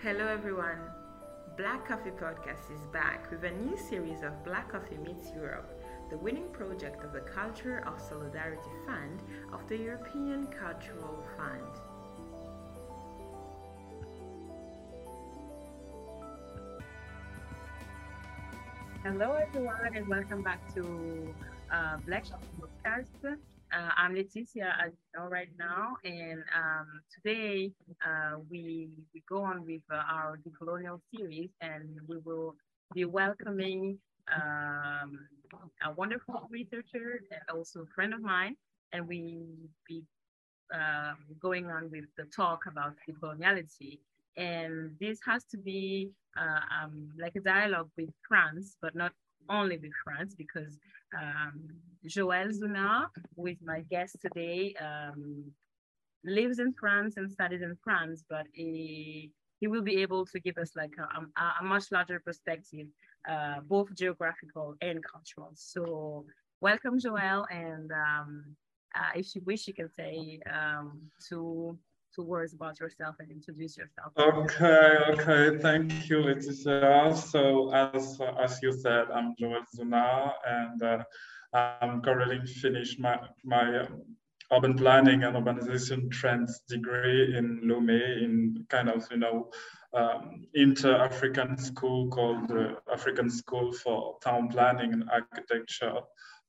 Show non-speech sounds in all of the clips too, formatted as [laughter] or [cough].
Hello, everyone. Black Coffee Podcast is back with a new series of Black Coffee Meets Europe, the winning project of the Culture of Solidarity Fund of the European Cultural Fund. Hello, everyone, and welcome back to uh, Black Coffee Podcast. Uh, I'm Leticia, as you know right now, and um, today uh, we we go on with uh, our decolonial series, and we will be welcoming um, a wonderful researcher and also a friend of mine, and we be uh, going on with the talk about decoloniality. And this has to be uh, um, like a dialogue with France, but not only with France, because um, Joël Zuna, is my guest today, um, lives in France and studies in France, but he, he will be able to give us like a, a, a much larger perspective, uh, both geographical and cultural. So welcome, Joël, and um, uh, if you wish, you can say um, two words about yourself and introduce yourself. Okay, okay, thank you, Leticia. So as as you said, I'm Joël Zuna, and uh, I'm currently finished my my urban planning and urbanization trends degree in Lomé in kind of you know um, inter-African school called the African School for Town Planning and Architecture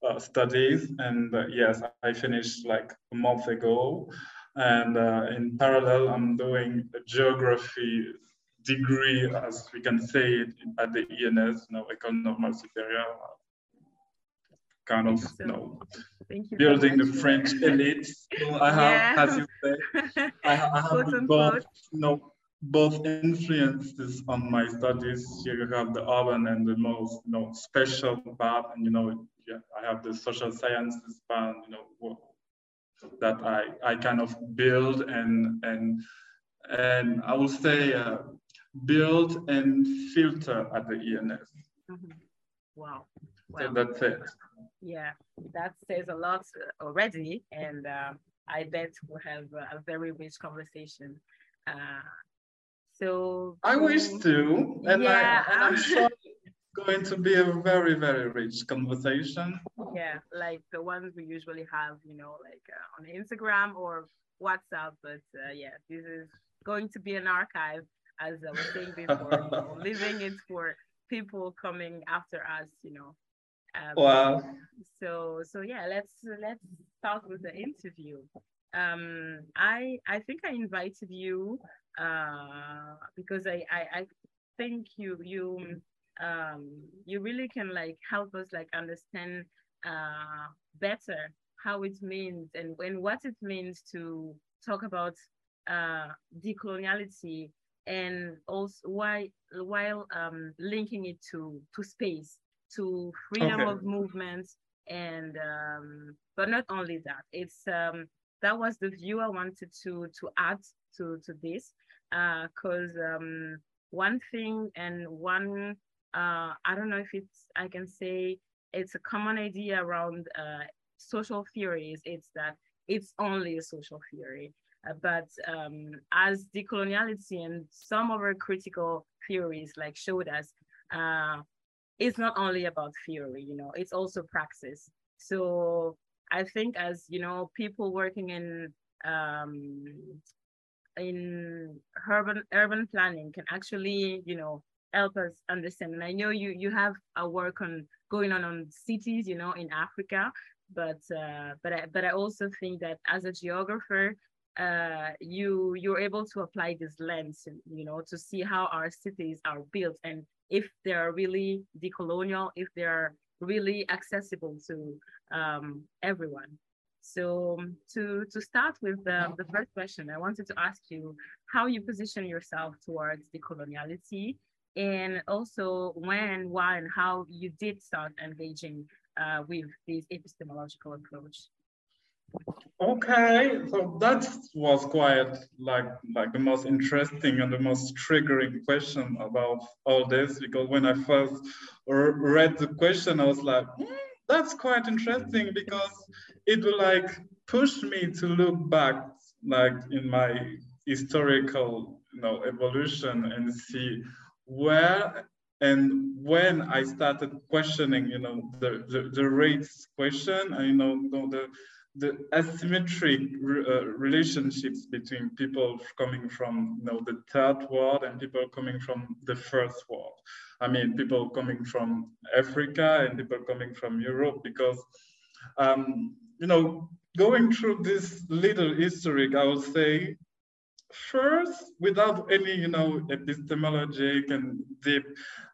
uh, Studies. And uh, yes, I finished like a month ago. And uh, in parallel, I'm doing a geography degree, as we can say it, at the ENS, you know, École Normale Supérieure, kind of, you know, building the French elite. So I have, yeah. as you say, I, I have both, you know, both influences on my studies. Here you have the urban and the most, you know, special part, and you know, yeah, I have the social sciences part, you know, that I, I kind of build and and and I will say uh, build and filter at the ENS. Mm-hmm. Wow. wow. So that's it. Yeah, that says a lot already, and uh, I bet we'll have a very rich conversation. Uh, so I wish to, and, yeah, I, am sure going to be a very, very rich conversation. Yeah, like the ones we usually have, you know, like uh, on Instagram or WhatsApp. But uh, yeah, this is going to be an archive, as I was saying before, you know, [laughs] leaving it for people coming after us, you know. Um, wow. So so yeah, let's let's start with the interview. Um, I I think I invited you uh, because I, I I think you you um, you really can like help us like understand uh, better how it means and, and what it means to talk about uh, decoloniality and also why while um, linking it to to space to freedom okay. of movement and um, but not only that it's um, that was the view I wanted to to add to to this because uh, um, one thing and one uh, I don't know if it's, I can say it's a common idea around uh, social theories. It's that it's only a social theory. Uh, but um, as decoloniality and some other critical theories like showed us, uh, it's not only about theory, you know, it's also praxis. So I think as, you know, people working in um, in urban urban planning can actually, you know, help us understand. And I know you you have a work on going on on cities, you know, in Africa, but uh, but I, but I also think that as a geographer, uh, you you're able to apply this lens, you know, to see how our cities are built and if they are really decolonial, if they are really accessible to um, everyone. So to, to start with the, the first question, I wanted to ask you how you position yourself towards decoloniality and also when, why, and how you did start engaging uh, with this epistemological approach. Okay, so that was quite like like the most interesting and the most triggering question about all this because when I first read the question, I was like, mm, that's quite interesting because it will like push me to look back like in my historical you know evolution and see where and when I started questioning, you know, the, the, the race question, you know, the, the asymmetric uh, relationships between people coming from, you know, the third world and people coming from the first world. I mean, people coming from Africa and people coming from Europe, because, um, you know, going through this little history, I would say, first, without any, you know, epistemologic and deep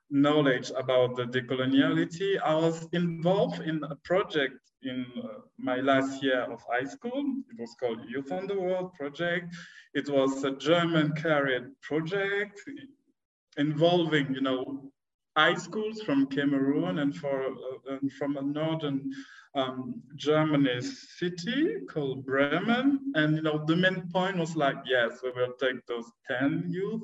knowledge about the decoloniality, I was involved in a project in uh, my last year of high school. It was called Youth on the World Project. It was a German carried project involving, you know, high schools from Cameroon and, for, uh, and from a northern um, city called Bremen. And, you know, the main point was like, yes, we will take those 10 youth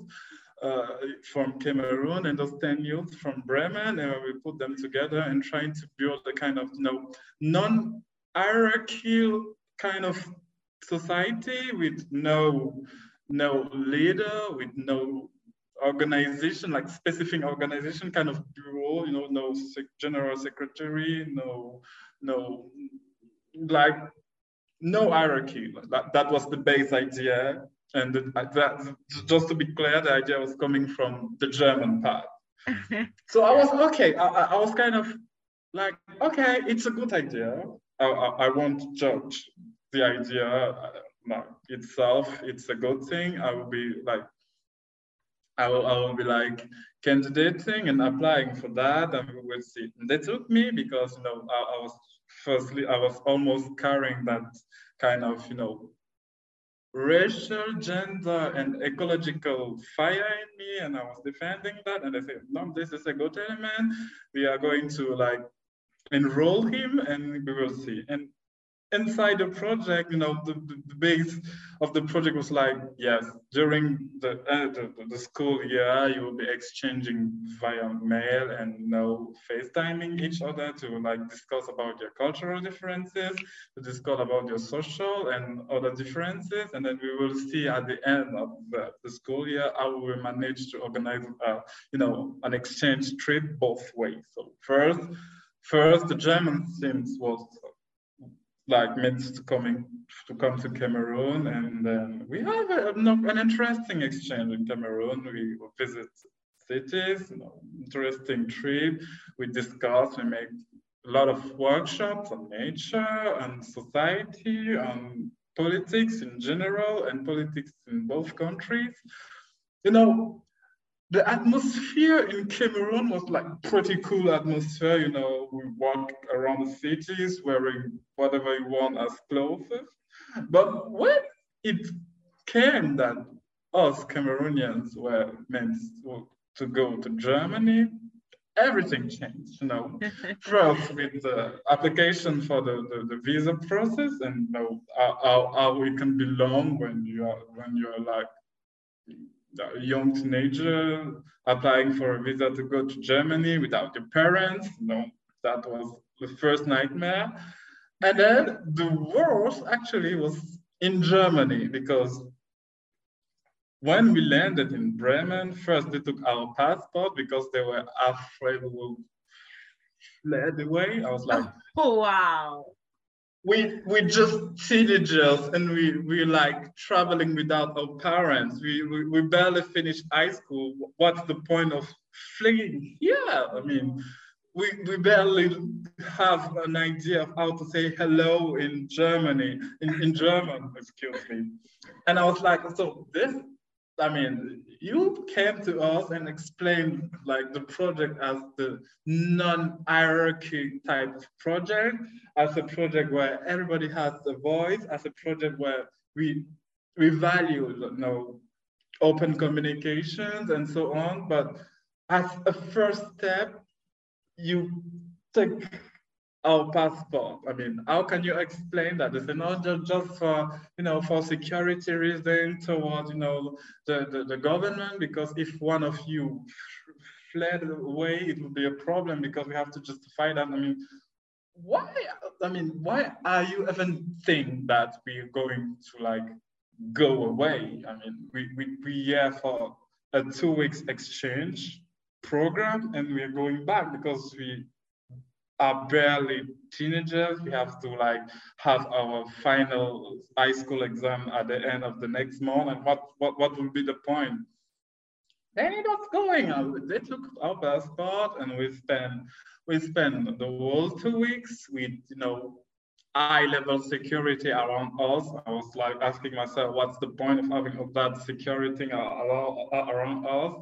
uh, from Cameroon and those 10 youth from Bremen, and we put them together and trying to build a kind of you know, non-hierarchical kind of society with no, no leader, with no organization, like specific organization kind of bureau, you know, no general secretary, no, no, like no hierarchy. That, that was the base idea and that, just to be clear, the idea was coming from the German part. [laughs] so I was okay. I, I, was kind of like, okay, it's a good idea. I, I, I won't judge the idea uh, itself. It's a good thing. I will be like, I will, I will be like candidating and applying for that, and we will see. And they took me because you know I, I was firstly I was almost carrying that kind of you know racial, gender, and ecological fire in me, and I was defending that. And I said, no, this is a good element. We are going to like enroll him, and we will see. And inside the project, you know, the, the, the, base of the project was like, yes, during the, uh, the, the, school year, you will be exchanging via mail and you know, FaceTiming each other to like discuss about your cultural differences, to discuss about your social and other differences. And then we will see at the end of the, the school year how we manage to organize, uh, you know, an exchange trip both ways. So first, first the German teams was like to coming to come to Cameroon, and then we have a, an interesting exchange in Cameroon. We visit cities, you know, interesting trip. We discuss, we make a lot of workshops on nature and society, and politics in general, and politics in both countries. You know, the atmosphere in Cameroon was like pretty cool atmosphere. You know, we walk around the cities wearing whatever you want as clothes. But when it came that us Cameroonians were meant to, go to Germany, everything changed, you know. [laughs] First with the application for the, the, the visa process and you know, how, how we can belong when you are when you're like a young teenager applying for a visa to go to Germany without your parents. Know, that was the first nightmare. And then the worst actually was in Germany because when we landed in Bremen, first they took our passport because they were afraid we would fled away. I was like, oh, [laughs] wow we we just teenagers and we we like traveling without our parents. We, we we barely finished high school. What's the point of fleeing Yeah, I mean, we we barely have an idea of how to say hello in Germany in, in German. Excuse me. And I was like, so this I mean, you came to us and explained like the project as the non-hierarchy type project, as a project where everybody has a voice, as a project where we we value you know open communications and so on. But as a first step, you take our passport. I mean, how can you explain that? Is it not just, for, you know, for security reasons towards, you know, the, the, the government? Because if one of you fled away, it would be a problem because we have to justify that. I mean, why, I mean, why are you even think that we're going to like go away. I mean, we, we, we here for a two weeks exchange program and we're going back because we are barely teenagers. We have to like have our final high school exam at the end of the next month. And what, what, what will be the point? Then it was going. They took our passport and we spent we spent the whole two weeks with you know high level security around us. I was like asking myself, what's the point of having all that security around us?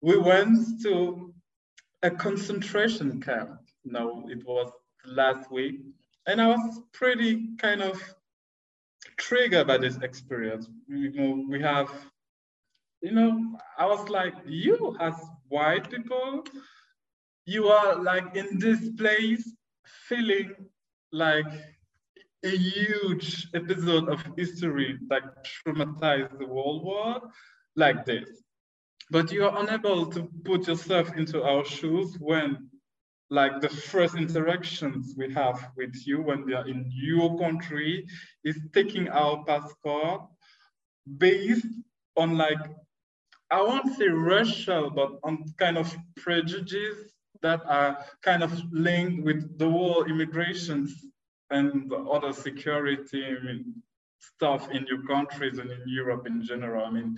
We went to a concentration camp. No, it was last week. And I was pretty kind of triggered by this experience. You know, we have, you know, I was like, you as white people, you are like in this place feeling like a huge episode of history that traumatized the world war like this. But you are unable to put yourself into our shoes when like the first interactions we have with you when we are in your country is taking our passport based on like I won't say racial, but on kind of prejudice that are kind of linked with the whole immigration and other security I mean, stuff in your countries and in Europe in general. I mean,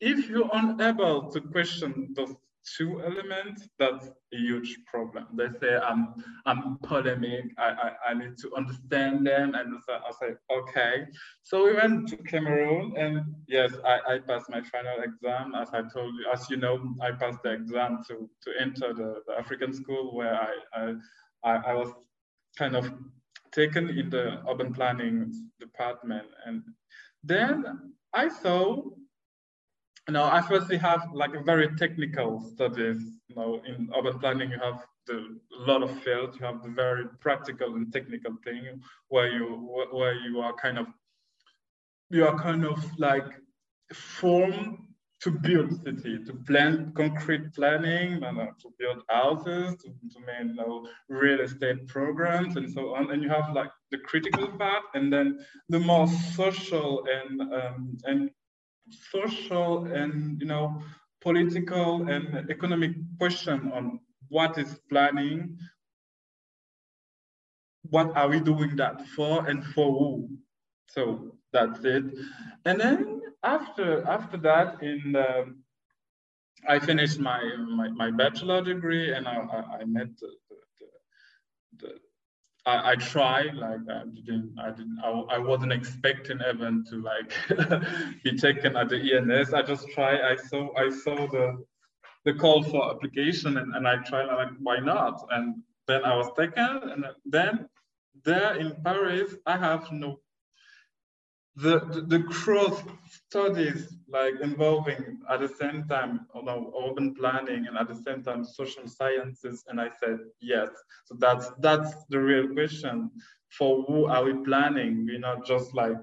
if you're unable to question those two elements, that's a huge problem. They say I'm I'm polemic. I, I, I need to understand them, and so I say okay. So we went to Cameroon, and yes, I, I passed my final exam. As I told you, as you know, I passed the exam to to enter the, the African school where I, I I was kind of taken in the urban planning department, and then I saw you know, I firstly have like a very technical studies. You know, in urban planning, you have the, lot of fields. You have the very practical and technical thing where you where you are kind of you are kind of like formed to build city, to plan concrete planning, and, uh, to build houses, to, to make you know, real estate programs, and so on. And you have like the critical part, and then the more social and um, and social and you know political and economic question on what is planning what are we doing that for and for who? So that's it. And then after after that in um, i finished my, my, my bachelor degree and i, I, I met the, the, the, I, I tried, like I didn't, I didn't, I, I wasn't expecting Evan to like [laughs] be taken at the ENS. I just tried. I saw, I saw the the call for application, and, and I tried like, why not? And then I was taken, and then there in Paris, I have no the, the, the cross studies like involving at the same time you know, urban planning and at the same time social sciences and i said yes. So that's that's the real question. For who are we planning? We're not just like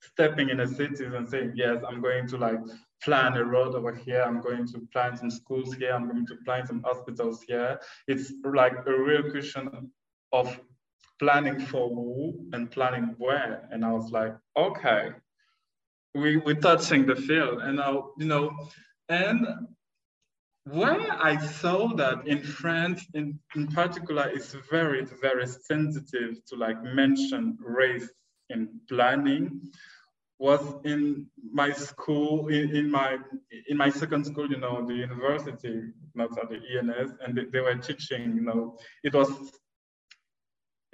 stepping in a city and saying yes i'm going to like plan a road over here. I'm going to plan some schools here. I'm going to plan some hospitals here. It's like a real question of planning for who and planning where. And I was like, okay, we, we're touching the field. And I, you know, and where I saw that in France, in, in particular, is very, very sensitive to like mention race in planning was in my school, in, in my in my second school, you know, the university, not at the ENS, and they, they were teaching, you know, it was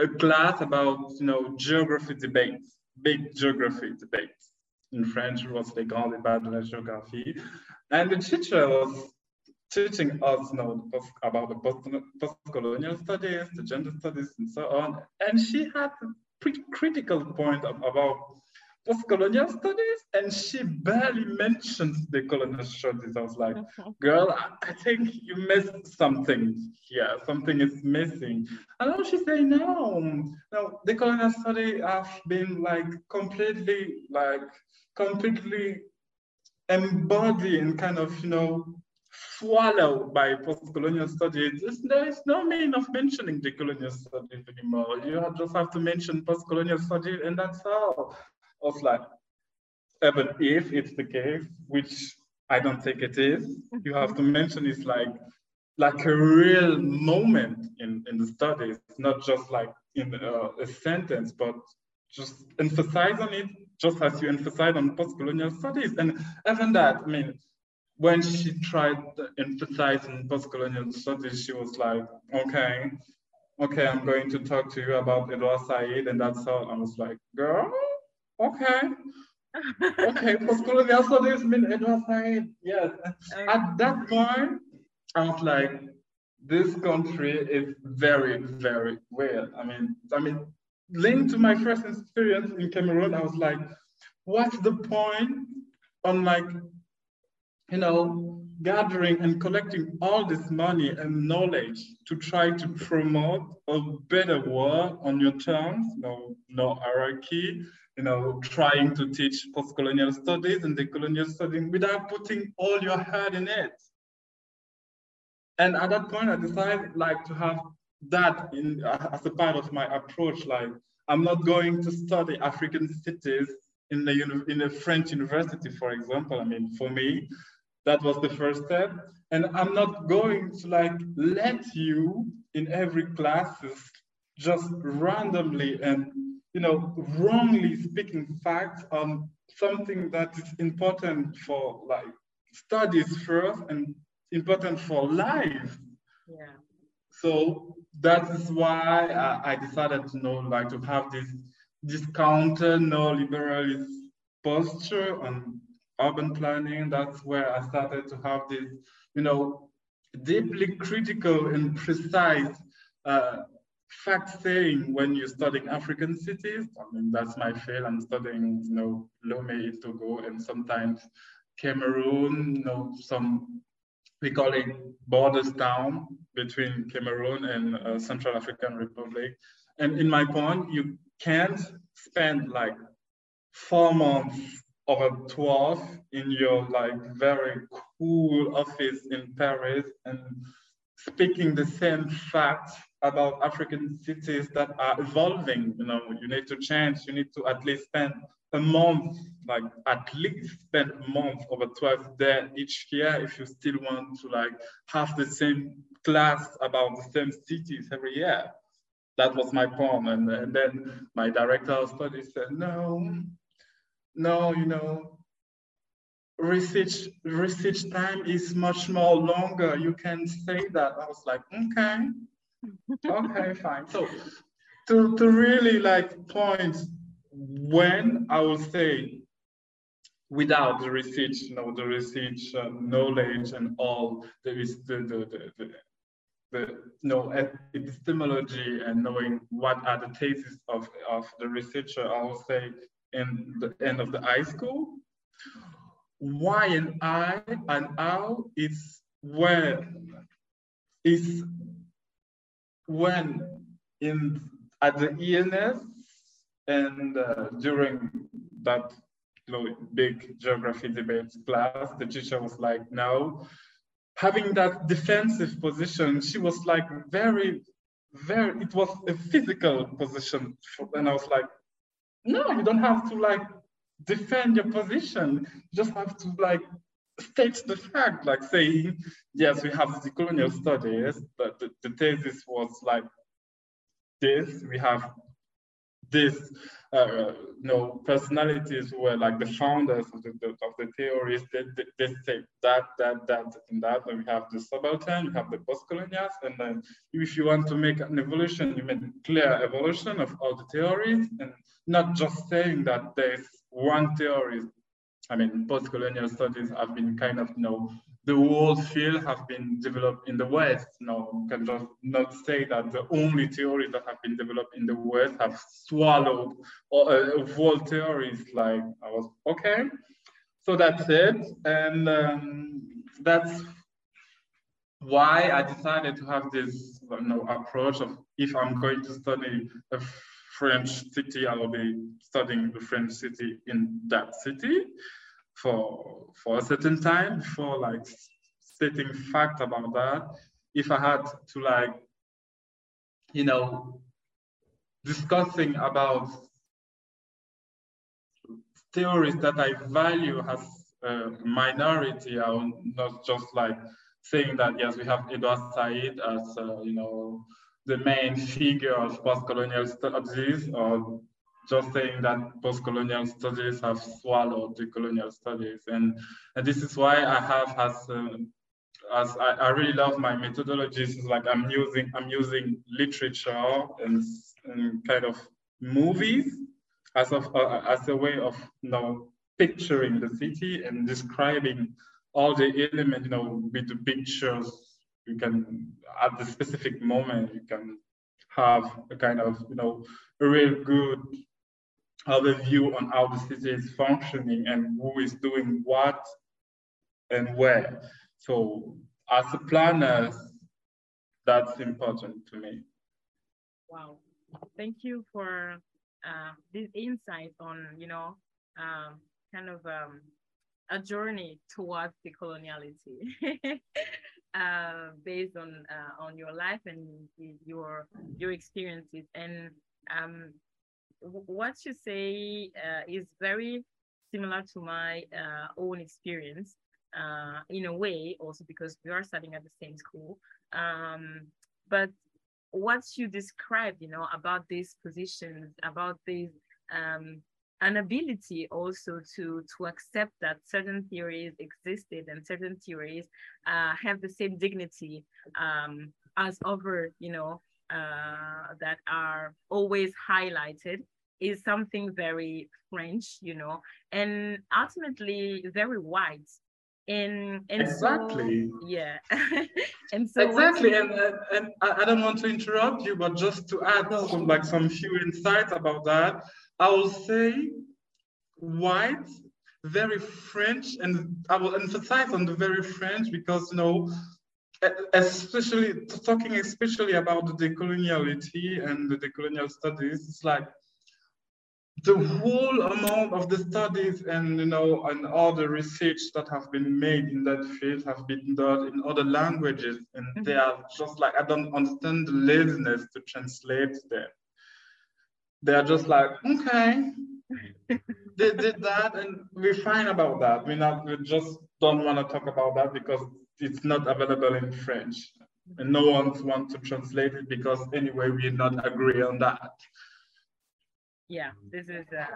a class about you know geography debates, big geography debates. In French, was the grand débat de la géographie, and the teacher was teaching us you know, about the post-colonial studies, the gender studies, and so on. And she had a pretty critical point about post-colonial studies, and she barely mentions the colonial studies. I was like, girl, I think you missed something here. Something is missing. And then she said, no, no, the colonial study have been like completely, like completely embodied and kind of, you know, swallowed by post-colonial studies. There is no mean of mentioning the colonial studies anymore. You just have to mention post-colonial studies and that's all was like, even if it's the case, which I don't think it is, you have to mention it's like like a real moment in, in the studies, not just like in uh, a sentence, but just emphasize on it, just as you emphasize on post-colonial studies. And even that, I mean, when she tried to emphasize on post-colonial studies, she was like, okay, okay, I'm going to talk to you about Edward Said, and that's all. I was like, girl, okay. [laughs] okay, post-colonial studies mean Edward Said, yes. At that point, I was like, this country is very, very weird. I mean, I mean, linked to my first experience in Cameroon, I was like, what's the point on like, you know, gathering and collecting all this money and knowledge to try to promote a better world on your terms, no, no hierarchy, you know, trying to teach post-colonial studies and decolonial studies without putting all your head in it. And at that point, I decided like to have that in uh, as a part of my approach. Like, I'm not going to study African cities in the in a French university, for example. I mean, for me, that was the first step. And I'm not going to like let you in every classes just randomly and you know wrongly speaking facts on something that is important for like studies first and important for life. Yeah. So that is why I, I decided to know like to have this this counter neoliberalist posture on urban planning. That's where I started to have this, you know, deeply critical and precise uh, fact saying when you're studying African cities. I mean, that's my field. I'm studying, you know, Lomé Togo and sometimes Cameroon, you know, some we call it borders town between Cameroon and uh, Central African Republic. And in my point, you can't spend like four months of a 12 in your like very cool office in Paris and speaking the same facts about African cities that are evolving. You know, you need to change. You need to at least spend a month, like at least spend a month over 12 there each year if you still want to like have the same class about the same cities every year. That was my point. And, and then my director of studies said, no, no, you know, research research time is much more longer. You can say that. I was like, okay, okay, fine. So to, to really like point when I will say without the research, you know, the research uh, knowledge and all, there is the, the, the, the, the you know, epistemology and knowing what are the theses of, of the researcher, I will say in the end of the high school. Why and I and how is when is when in at the ENS and uh, during that you know, big geography debate class, the teacher was like, no, having that defensive position, she was like very, very, it was a physical position. And I was like, no, you don't have to like defend your position. You just have to like state the fact, like saying, yes, we have the colonial studies, but the, the thesis was like this, we have this uh, you know, personalities were like the founders of the, of the theories, they, they, they, say that, that, that, and that. And we have the subaltern, you have the post-colonials, and then if you want to make an evolution, you make clear evolution of all the theories, and not just saying that there's one theory. I mean, post-colonial studies have been kind of, you know, the world field have been developed in the West. No, can just not say that the only theories that have been developed in the West have swallowed all, uh, whole theories. Like I was okay, so that's it, and um, that's why I decided to have this you know, approach of if I'm going to study a French city, I will be studying the French city in that city for for a certain time before like stating fact about that. If I had to like, you know, discussing about theories that I value as a minority are not just like saying that yes, we have Edward Said as uh, you know the main figure of post-colonial studies, or just saying that post-colonial studies have swallowed the colonial studies, and and this is why I have as uh, as I, I, really love my methodologies. It's like I'm using I'm using literature and, and kind of movies as of uh, as a way of you know picturing the city and describing all the elements, you know, with the pictures, you can, at the specific moment, you can have a kind of, you know, a real good overview on how the city is functioning and who is doing what and where. So as a planner, that's important to me. Wow. Thank you for uh, this insight on, you know, um, kind of um, a journey towards decoloniality [laughs] uh, based on uh, on your life and your your experiences and um, what you say uh, is very similar to my uh, own experience uh, in a way also because we are studying at the same school. Um, but what you described you know about these positions about this um, an ability also to to accept that certain theories existed and certain theories uh, have the same dignity um, as other, you know, uh, that are always highlighted is something very French, you know, and ultimately very white. And, and exactly. So, yeah. [laughs] and so exactly. And, and I don't want to interrupt you, but just to add some like some few insights about that I will say white, very French, and I will emphasize on the very French because you know, especially talking especially about the decoloniality and the decolonial studies, it's like the whole amount of the studies and you know and all the research that have been made in that field have been done in other languages and mm -hmm. they are just like I don't understand the laziness to translate them they're just like, okay, [laughs] they did that and we're fine about that. We not we just don't want to talk about that because it's not available in French. And no one wants to translate it because anyway we not agree on that. Yeah, this is a,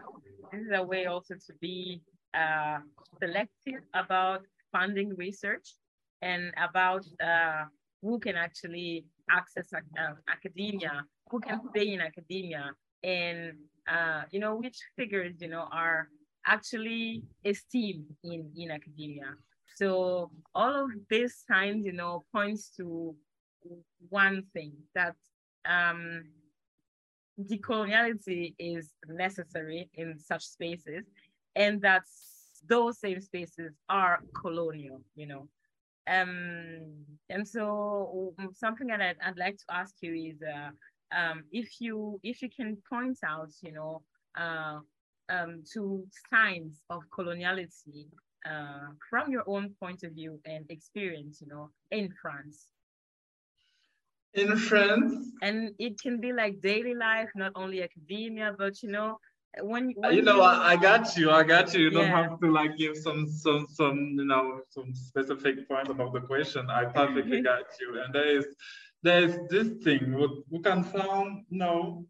this is a way also to be uh, selective about funding research and about uh, who can actually access uh, academia, who can stay in academia, and uh, you know which figures you know are actually esteemed in in academia. So all of these signs you know points to one thing that um, decoloniality is necessary in such spaces and that those same spaces are colonial you know um, and so something that I'd, I'd like to ask you is uh, um, if you if you can point out, you know, uh, um, to signs of coloniality uh, from your own point of view and experience, you know, in France. In France. And it can be like daily life, not only academia, but you know, when, uh, when you know, you, I, I, got you. I got you. You yeah. don't have to like give some some some you know some specific points about the question. I perfectly mm-hmm. got you. And there is there's this thing what we can sound you know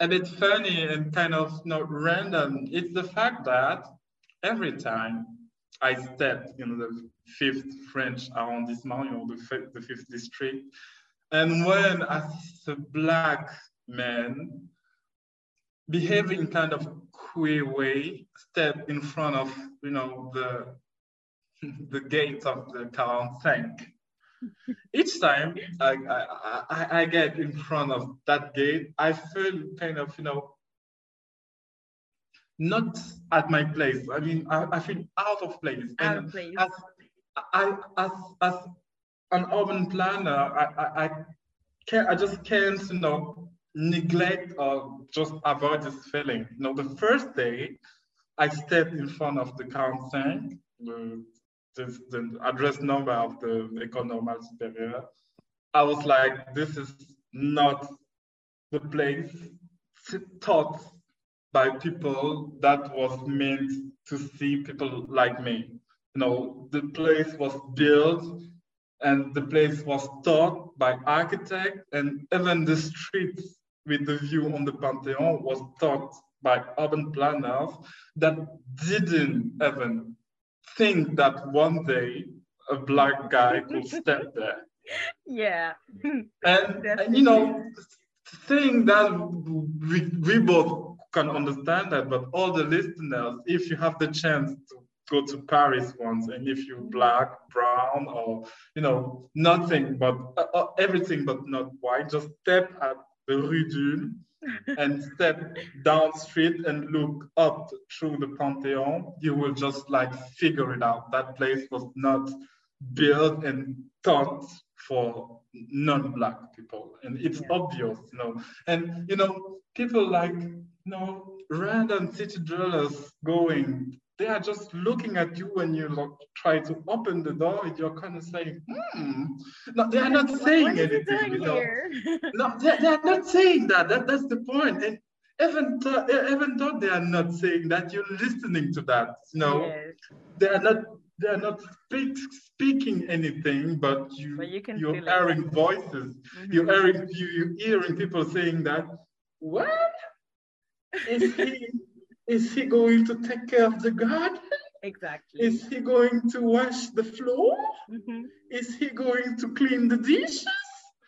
a bit funny and kind of you know, random. It's the fact that every time I step in the fifth French arrondissement, you know, the, fifth, the fifth district, and when as a black man behaving kind of queer way, step in front of, you know, the [laughs] the gates of the 45, [laughs] each time I, I, I, I get in front of that gate, I feel kind of, you know, not at my place. I mean, I, I feel out of place. Out and of place. As, I, as, as an urban planner, I, I, I, can't, I just can't, you know, neglect or just avoid this feeling. You know, the first day I stepped in front of the council, the this, the address number of the École Normale Supérieure, I was like, this is not the place thought by people that was meant to see people like me. You know, the place was built and the place was taught by architect and even the streets with the view on the Pantheon was taught by urban planners that didn't even think that one day a black guy could [laughs] step there. Yeah. and, and, you know, saying that we, we both can understand that, but all the listeners, if you have the chance to go to Paris once, and if you're black, brown, or you know, nothing but uh, uh everything but not white, just step at the Rue d'Ulm and [laughs] step down street and look up through the Pantheon, you will just like figure it out. That place was not built and thought for non-black people. And it's yeah. obvious, you know. And you know, people like know random city dwellers going they are just looking at you when you like, try to open the door and you're kind of saying, hmm. No, they are not saying anything. You know? [laughs] no, they, they, are not saying that. that. That's the point. And even, th- even though they are not saying that, you're listening to that. You know, yes. they are not they are not speak, speaking anything, but you, but you can you're hearing it. voices. Mm-hmm. You're hearing you're hearing people saying that. What is he? Is he going to take care of the garden? Exactly. Is he going to wash the floor? Mm-hmm. Is he going to clean the dishes?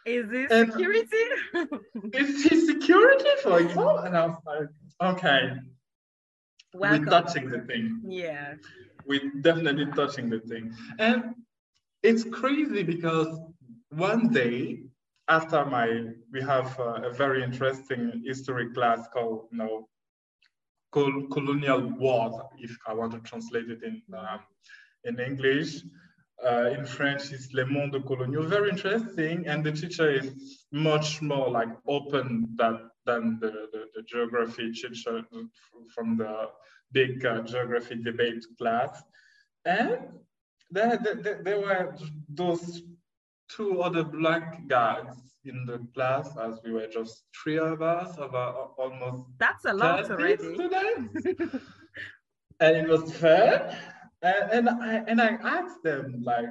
Is this and security? [laughs] is he security for example? And I was like, okay. Welcome. We're touching the thing. Yeah. We're definitely touching the thing. And it's crazy because one day after my, we have a, a very interesting history class called, you know, col colonial wars, if I want to translate it in, um, in English. Uh, in French, it's Le Monde Colonial. Very interesting. And the teacher is much more like open that, than the, the, the geography teacher from the big uh, geography debate class. And there, there, there were those two other black guys in the class as we were just three of us about almost that's a lot already students. [laughs] and it was fun and, and I and I asked them like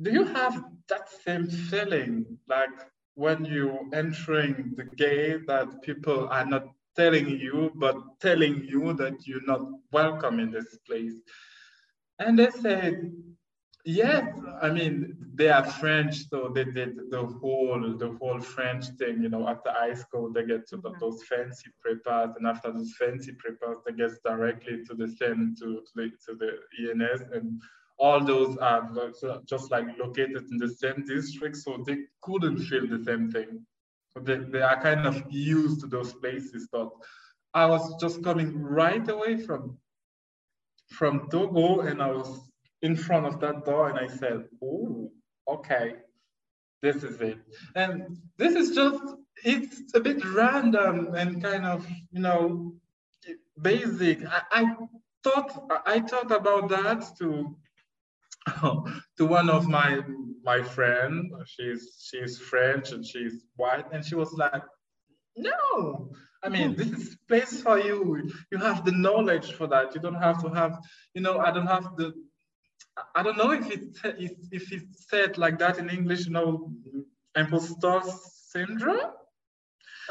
do you have that same feeling like when you entering the gate that people are not telling you but telling you that you're not welcome in this place and they said Yes, I mean they are French, so they did the whole the whole French thing. You know, after high school, they get to the, mm-hmm. those fancy prepas, and after those fancy prepas, they get directly to the SEN to to the, to the ENS, and all those are just like located in the same district, so they couldn't feel the same thing. So they, they are kind of used to those places. But I was just coming right away from from Togo, and I was in front of that door and I said, oh, okay, this is it. And this is just, it's a bit random and kind of, you know, basic. I, I thought, I thought about that to, [laughs] to one of my, my friend. She's, she's French and she's white. And she was like, no, I mean, hmm. this is place for you. You have the knowledge for that. You don't have to have, you know, I don't have the I don't know if it if, it's said like that in English, you know, imposter syndrome.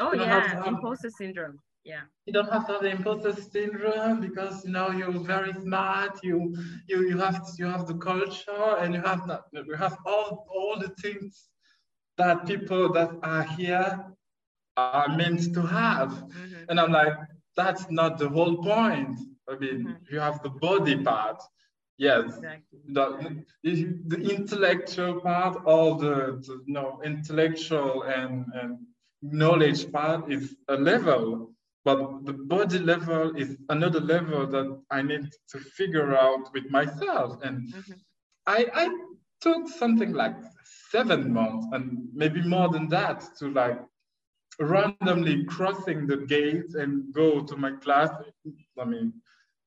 Oh yeah, imposter syndrome. Yeah. You don't have to have the imposter syndrome because you know you're very smart. You you you have you have the culture and you have that you have all all the things that people that are here are meant to have. Mm-hmm. And I'm like, that's not the whole point. I mean, mm-hmm. you have the body part yes exactly. the, the intellectual part or the, the you know, intellectual and, and knowledge part is a level but the body level is another level that i need to figure out with myself and mm-hmm. I, I took something like seven months and maybe more than that to like randomly crossing the gate and go to my class i mean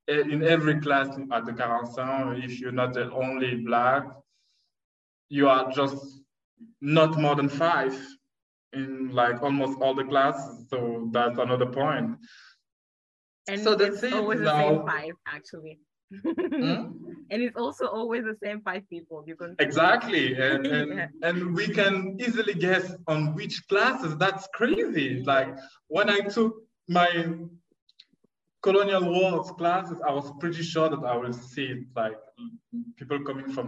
in every class at the quarante-cinq, if you're not the only black, you are just not more than five in like almost all the classes. So that's another point. And so that's it's always the same five, actually. hmm? [laughs] And it's also always the same five people. You can [laughs] exactly, and [laughs] and, yeah. and we can easily guess on which classes. That's crazy. Like when I took my colonial wars classes, I was pretty sure that I will see like people coming from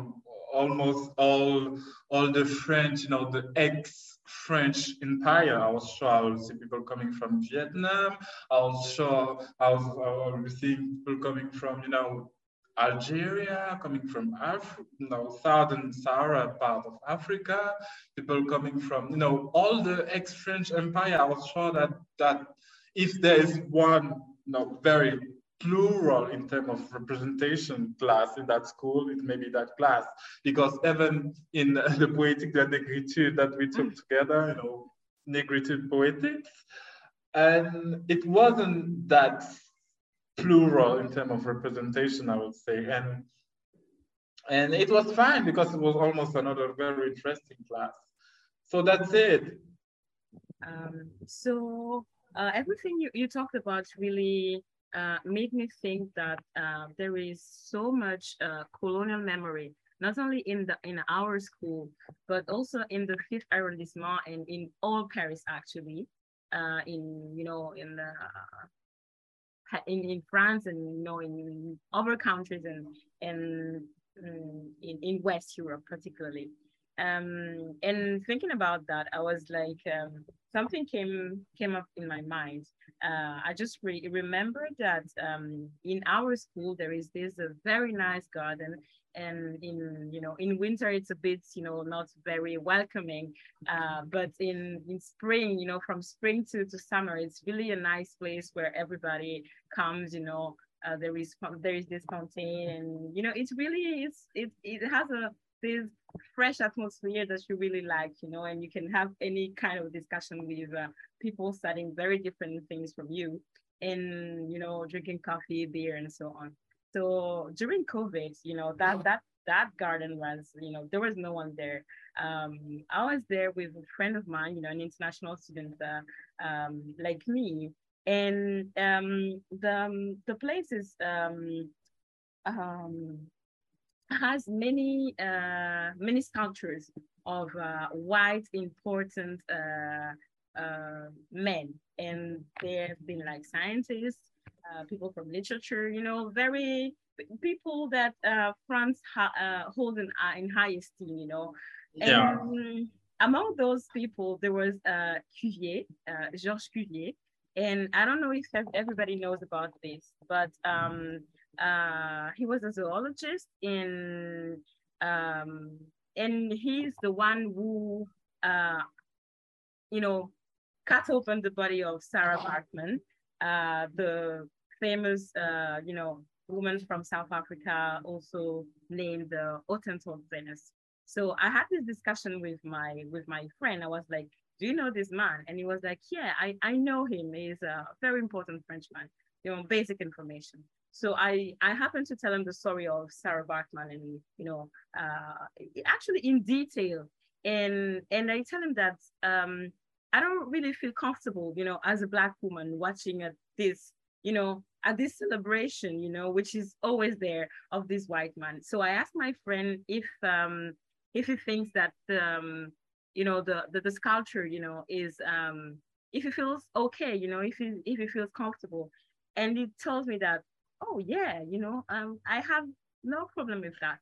almost all all the French, you know, the ex French Empire. I was sure I would see people coming from Vietnam. I was sure I was, I was seeing people coming from, you know, Algeria, coming from Af- you know, southern Sahara part of Africa, people coming from, you know, all the ex-French Empire. I was sure that that if there is one, you know, very plural in terms of representation class in that school, it may be that class. Because even in [laughs] the poetic de negritude that we took together, you know, negritude poetics, and it wasn't that plural in terms of representation, I would say. And and it was fine because it was almost another very interesting class. So that's it. Um, so uh, everything you, you talked about really uh, made me think that uh, there is so much uh, colonial memory, not only in the in our school, but also in the fifth arrondissement and in all Paris actually, uh, in you know in the in, in France and you know in other countries and and mm, in, in West Europe particularly. Um, and thinking about that, I was like, um, something came came up in my mind. Uh, I just re- remembered that um, in our school there is this a very nice garden, and in you know in winter it's a bit you know not very welcoming, uh, but in in spring you know from spring to to summer it's really a nice place where everybody comes you know. Uh, there is there is this fountain and you know it's really it's it it has a this fresh atmosphere that you really like, you know, and you can have any kind of discussion with uh, people studying very different things from you and, you know, drinking coffee, beer, and so on. So during COVID, you know, that, that, that garden was, you know, there was no one there. Um, I was there with a friend of mine, you know, an international student uh, um, like me. And um, the, um, the place is, um, um, has many uh, many sculptures of uh, white important uh, uh men, and there have been like scientists, uh, people from literature, you know, very people that uh, France ha- hold in, in high esteem, you know. Yeah. among those people, there was uh Cuvier, Georges Cuvier, and I don't know if everybody knows about this, but um, uh, he was a zoologist in, um, and he's the one who, uh, you know, cut open the body of Sarah Baartman, uh, the famous, uh, you know, woman from South Africa, also named the of Venus. So I had this discussion with my with my friend. I was like, "Do you know this man?" And he was like, "Yeah, I I know him. He's a very important Frenchman. You know, basic information." So I, I happened to tell him the story of Sarah Baartman and, you know, uh, actually in detail. And, and I tell him that um, I don't really feel comfortable, you know, as a Black woman watching at this, you know, at this celebration, you know, which is always there of this white man. So I asked my friend if, um, if he thinks that, um, you know, the, the, the sculpture, you know, is, um, if he feels okay, you know, if he, if he feels comfortable. And he tells me that oh yeah, you know, um, I have no problem with that.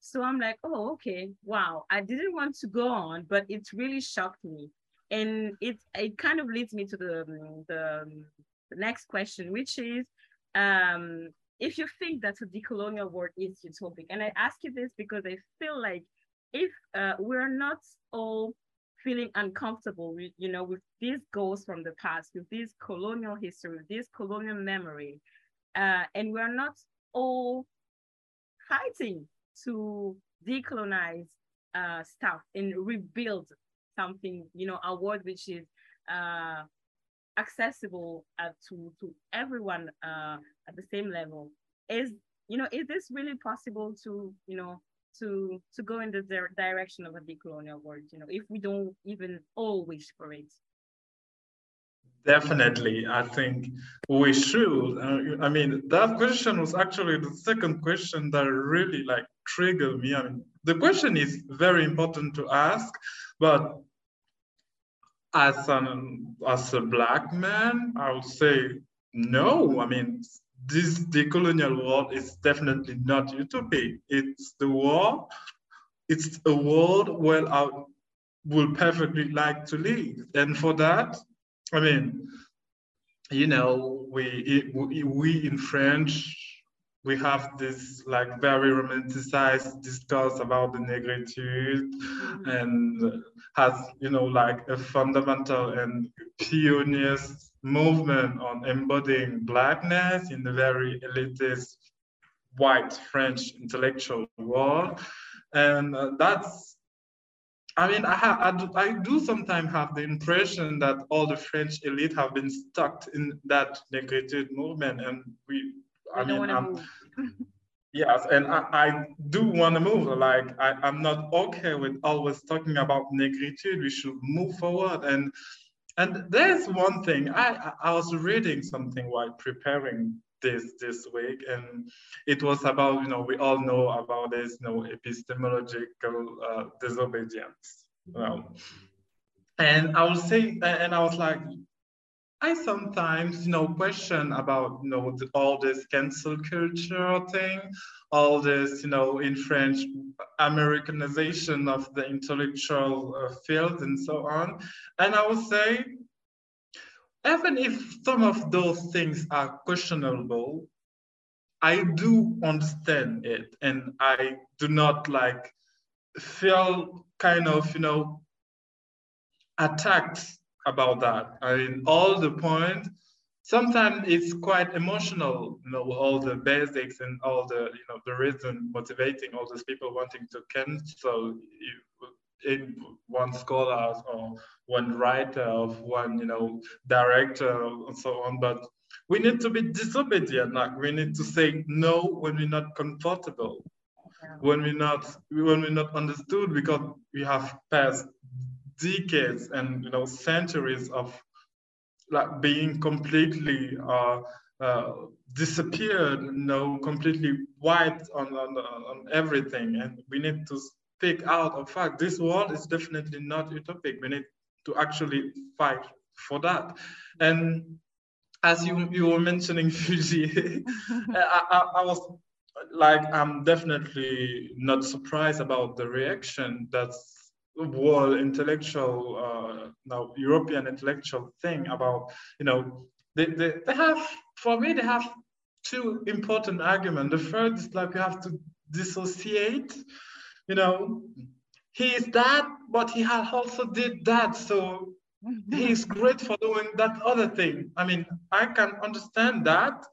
So I'm like, oh, okay, wow. I didn't want to go on, but it really shocked me. And it it kind of leads me to the the, the next question, which is um, if you think that a decolonial world is utopic. And I ask you this because I feel like if uh, we're not all feeling uncomfortable with, you know, with these goals from the past, with this colonial history, with this colonial memory, uh, and we're not all fighting to decolonize uh, stuff and rebuild something, you know, a world which is uh, accessible uh, to to everyone uh, at the same level. Is you know, is this really possible to you know to to go in the direction of a decolonial world? You know, if we don't even all wish for it. Definitely, I think we should. Uh, I mean, that question was actually the second question that really like triggered me. I mean, the question is very important to ask, but as an as a black man, I would say no. I mean, this decolonial world is definitely not utopia. It's the world. It's a world where I would perfectly like to live, and for that, I mean, you know, we we in French we have this like very romanticized discourse about the negritude mm-hmm. and has you know like a fundamental and pioneers movement on embodying blackness in the very elitist white French intellectual world. And uh, that's, I mean, I, ha- I, do, I do sometimes have the impression that all the French elite have been stuck in that negritude movement. And we, I mean, I'm, [laughs] yes, and I, I do want to move. Like, I, I'm not okay with always talking about negritude. We should move forward. And and there's one thing I I was reading something while preparing this this week, and it was about you know we all know about this you know epistemological uh, disobedience, know. and I was say, and I was like, I sometimes, you know, question about, you know, all this cancel culture thing, all this, you know, in French, Americanization of the intellectual uh, field and so on. And I would say, even if some of those things are questionable, I do understand it. And I do not like feel kind of, you know, attacked about that. I mean, all the point, sometimes it's quite emotional, you know, all the basics and all the, you know, the reason motivating all those people wanting to cancel in one scholar or one writer of one, you know, director and so on. But we need to be disobedient. Like we need to say no when we're not comfortable, when we're not when we're not understood because we have passed decades and you know centuries of like being completely uh, uh, disappeared, you know, completely wiped on, on, on everything. And we need to speak out of fact, this world is definitely not utopic. We need to actually fight for that. And as you, you were mentioning [laughs] Cuvier, [laughs] I, I, I was like, I'm definitely not surprised about the reaction that's world intellectual, uh, now European intellectual thing about, you know, they, they, they have, for me, they have two important arguments. The first is like you have to dissociate, you know, he is that, but he also did that. So [laughs] he's great for doing that other thing. I mean, I can understand that,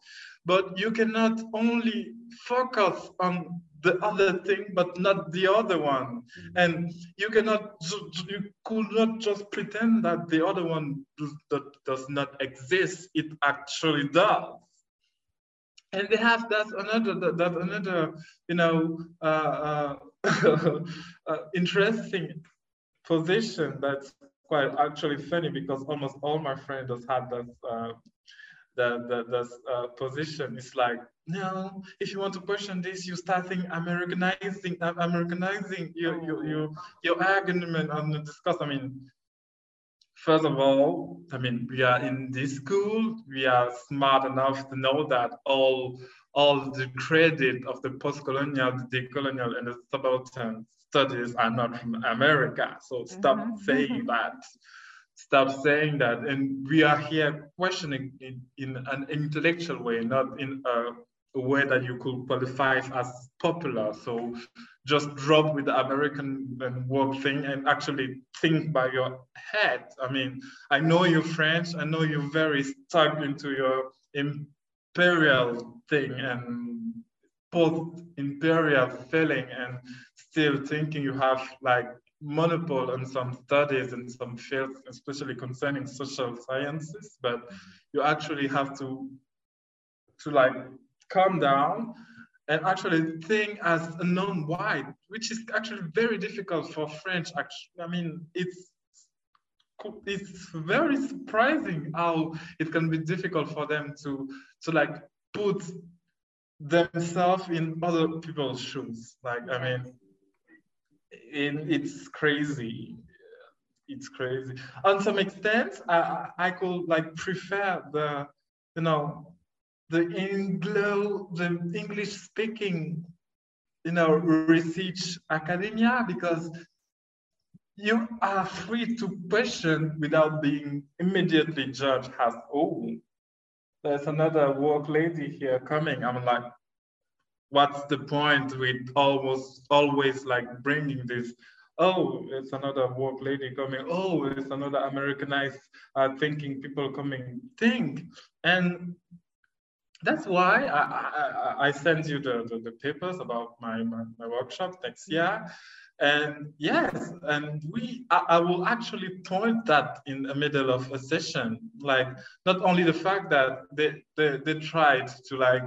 but you cannot only focus on the other thing, but not the other one. And you cannot, you could not just pretend that the other one does, that does not exist. It actually does. And they have that another, that another, you know, uh, uh, [laughs] interesting position that's quite actually funny because almost all my friends have that uh, the the, the uh, position. It's like no if you want to question this you starting americanizing uh, americanizing your your your, your argument and discuss i mean first of all i mean we are in this school. We are smart enough to know that all all the credit of the post-colonial the decolonial and the subaltern studies are not from america so stop mm -hmm. saying that stop saying that. And we are here questioning it in an intellectual way, not in a, a way that you could qualify as popular. So just drop with the American and work thing and actually think by your head. I mean, I know you're French. I know you're very stuck into your imperial thing and both imperial feeling and still thinking you have like monopole on some studies in some fields, especially concerning social sciences, but you actually have to to like calm down and actually think as a non-white, which is actually very difficult for French. Actually, I mean, it's it's very surprising how it can be difficult for them to to like put themselves in other people's shoes. Like I mean, it's crazy. It's crazy. On some extent, I I could like prefer the you know the Anglo the English speaking you know research academia because you are free to question without being immediately judged as, oh, there's another work lady here coming. I'm like, what's the point with almost always like bringing this? Oh, it's another work lady coming. Oh, it's another Americanized uh, thinking people coming. Think. And that's why I, I, I sent you the, the, the papers about my, my, my workshop next year. And yes, and we, I, I, will actually point that in the middle of a session, like not only the fact that they, they, they tried to like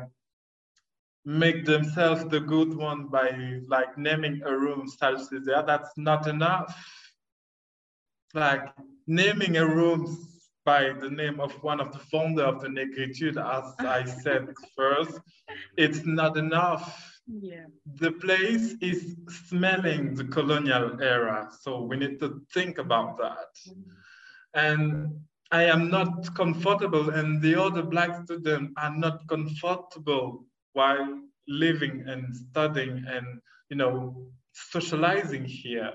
make themselves the good one by like naming a room there, that's not enough. Like naming a room by the name of one of the founder of the Negritude, as I said [laughs] first, it's not enough yeah. The place is smelling the colonial era. So we need to think about that. Mm-hmm. And I am not comfortable and the other black students are not comfortable while living and studying and, you know, socializing here.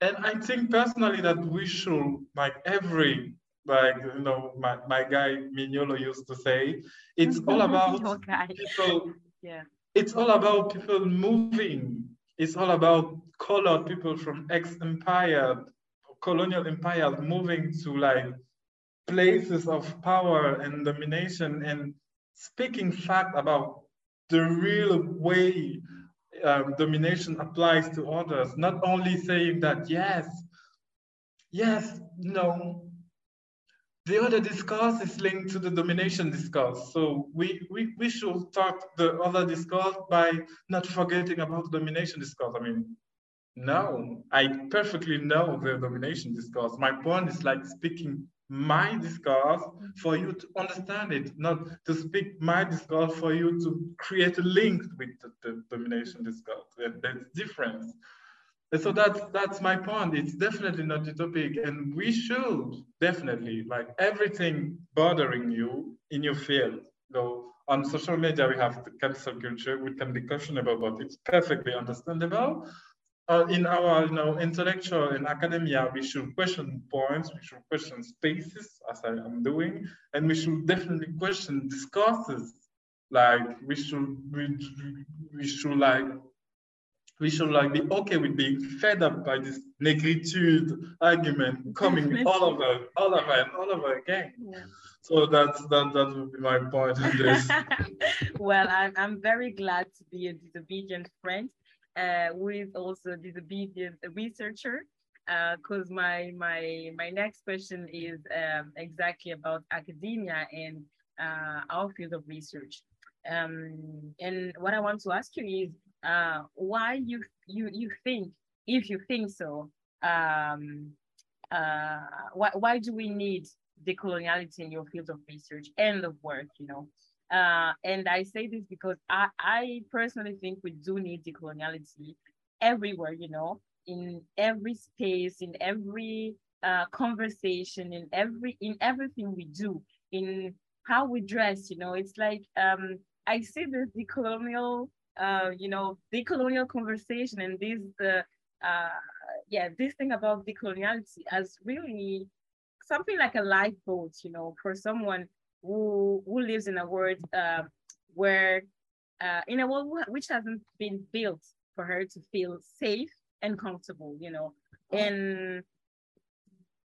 And I think personally that we should, like every like you know my, my guy Mignolo used to say, it's [laughs] all about people yeah it's all about people moving. It's all about colored people from ex-empire, colonial empires moving to like places of power and domination and speaking fact about the real way um, domination applies to others, not only saying that, yes, yes, no, the other discourse is linked to the domination discourse. So we, we, we should talk the other discourse by not forgetting about the domination discourse. I mean, no, I perfectly know the domination discourse. My point is like speaking my discourse for you to understand it, not to speak my discourse for you to create a link with the, the domination discourse. There's difference. So that's that's my point. It's definitely not utopic, and we should definitely like everything bothering you in your field. Though on social media we have the cancel culture, we can be questionable, but it's perfectly understandable. Uh, in our you know intellectual and academia, we should question points, we should question spaces, as I am doing, and we should definitely question discourses. Like we should we, we should like we should like be okay with being fed up by this negritude argument coming [laughs] all over, all over and all over again. Yeah. So that's that that would be my point in this. [laughs] well, I'm I'm very glad to be a disobedient friend, uh, with also disobedient researcher. Because uh, my my my next question is um, exactly about academia and uh, our field of research. Um, and what I want to ask you is, uh, why you you you think if you think so um, uh, why, why do we need decoloniality in your field of research and of work you know uh, and I say this because I, I personally think we do need decoloniality everywhere, you know, in every space, in every uh, conversation, in every in everything we do, in how we dress, you know. It's like um, I see the decolonial uh, you know, decolonial conversation and this, uh, uh, yeah, this thing about decoloniality as really something like a lifeboat, you know, for someone who who lives in a world uh, where, uh, in a world which hasn't been built for her to feel safe and comfortable, you know, and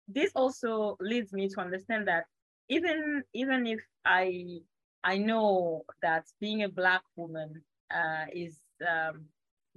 this also leads me to understand that even even if I I know that being a black woman uh, is um,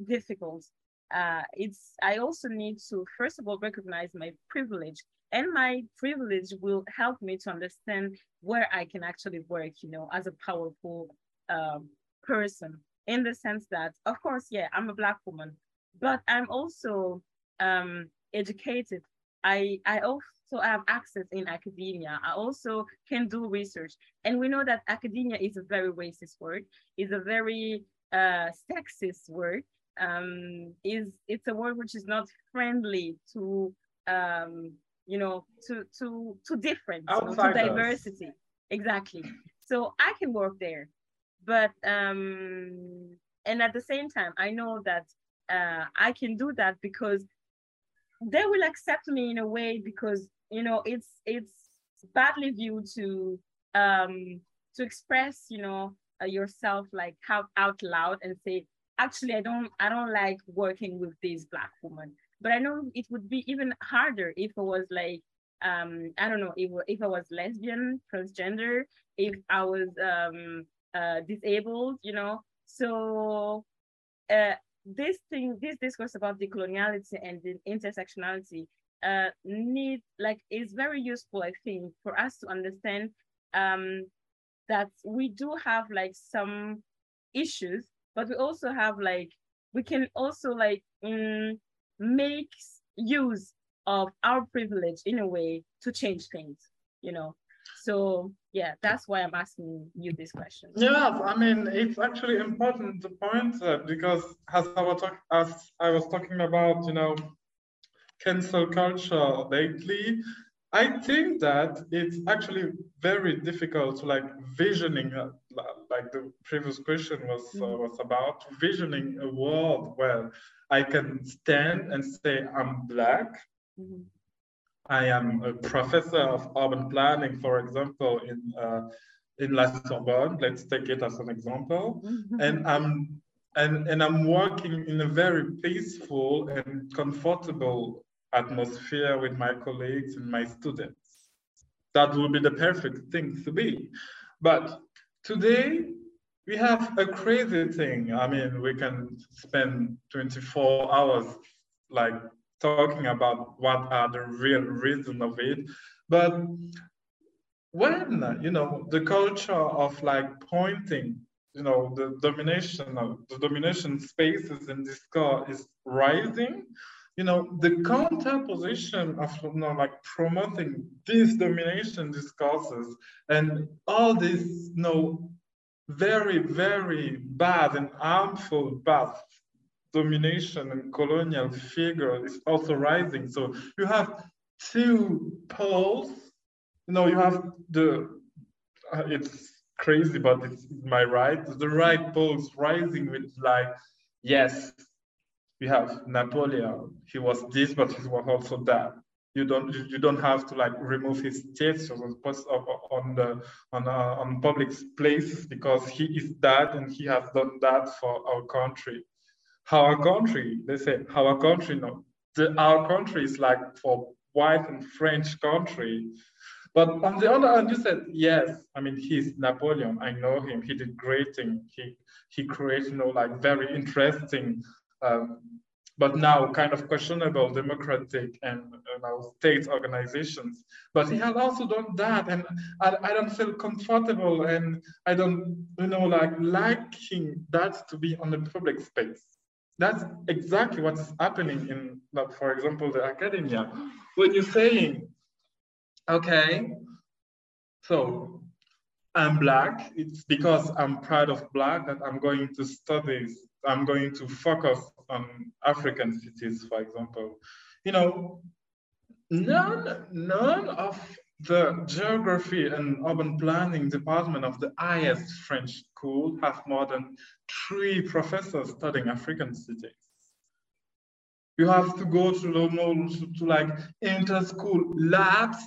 difficult. Uh, it's I also need to first of all recognize my privilege, and my privilege will help me to understand where I can actually work. You know, as a powerful um, person, in the sense that, of course, yeah, I'm a black woman, but I'm also um, educated I I also have access in academia. I also can do research, and we know that academia is a very racist word. is a very uh, sexist word. Um, is it's a word which is not friendly to um, you know to to to difference, to diversity. Exactly. So I can work there, but um, and at the same time, I know that uh, I can do that because they will accept me in a way because you know it's it's badly viewed to um to express you know yourself like out, out loud and say actually i don't i don't like working with this black woman. But i know it would be even harder if it was like um i don't know if, if i was lesbian transgender if i was um uh disabled you know? So uh this thing this discourse about decoloniality and the intersectionality uh need like is very useful i think for us to understand um that we do have like some issues but we also have like we can also like mm, make use of our privilege in a way to change things you know? So yeah that's why i'm asking you this question. Yeah i mean it's actually important to point that because as i was, talk, as I was talking about you know cancel culture lately I think that it's actually very difficult to like visioning, uh, like the previous question was uh, mm-hmm. was about visioning a world where I can stand and say I'm black. Mm-hmm. I am a professor of urban planning, for example, in uh, in La Sorbonne. Let's take it as an example, mm-hmm. and I'm and and I'm working in a very peaceful and comfortable atmosphere with my colleagues and my students. That would be the perfect thing to be. But today, we have a crazy thing. I mean, we can spend 24 hours like talking about what are the real reason of it. But when, you know, the culture of like pointing, you know, the domination of the domination spaces in this car is rising, you know, the counter position of you know, like promoting these domination discourses and all these you know, very, very bad and harmful past domination and colonial figure is also rising. So you have two poles. You know, you have the, uh, it's crazy, but it's my right. The right poles rising with like, yes, we have Napoleon. He was this, but he was also that. You don't you don't have to like remove his statues on the on uh, on public places because he is that and he has done that for our country. Our country, they say our country. No, the, our country is like for white and French country. But on the other hand, you said yes. I mean, he's Napoleon. I know him. He did great thing. He he created, you know, like very interesting um, but now kind of questionable democratic and you know, state organizations. But he has also done that, and I, I don't feel comfortable, and I don't, you know, like liking that to be on the public space. That's exactly what's happening in, like, for example, the academia. When you're saying, okay, so I'm black, it's because I'm proud of black that I'm going to study I'm going to focus on African cities, for example. You know, none, none of the geography and urban planning department of the highest French school have more than three professors studying African cities. You have to go to, to, to like inter-school labs,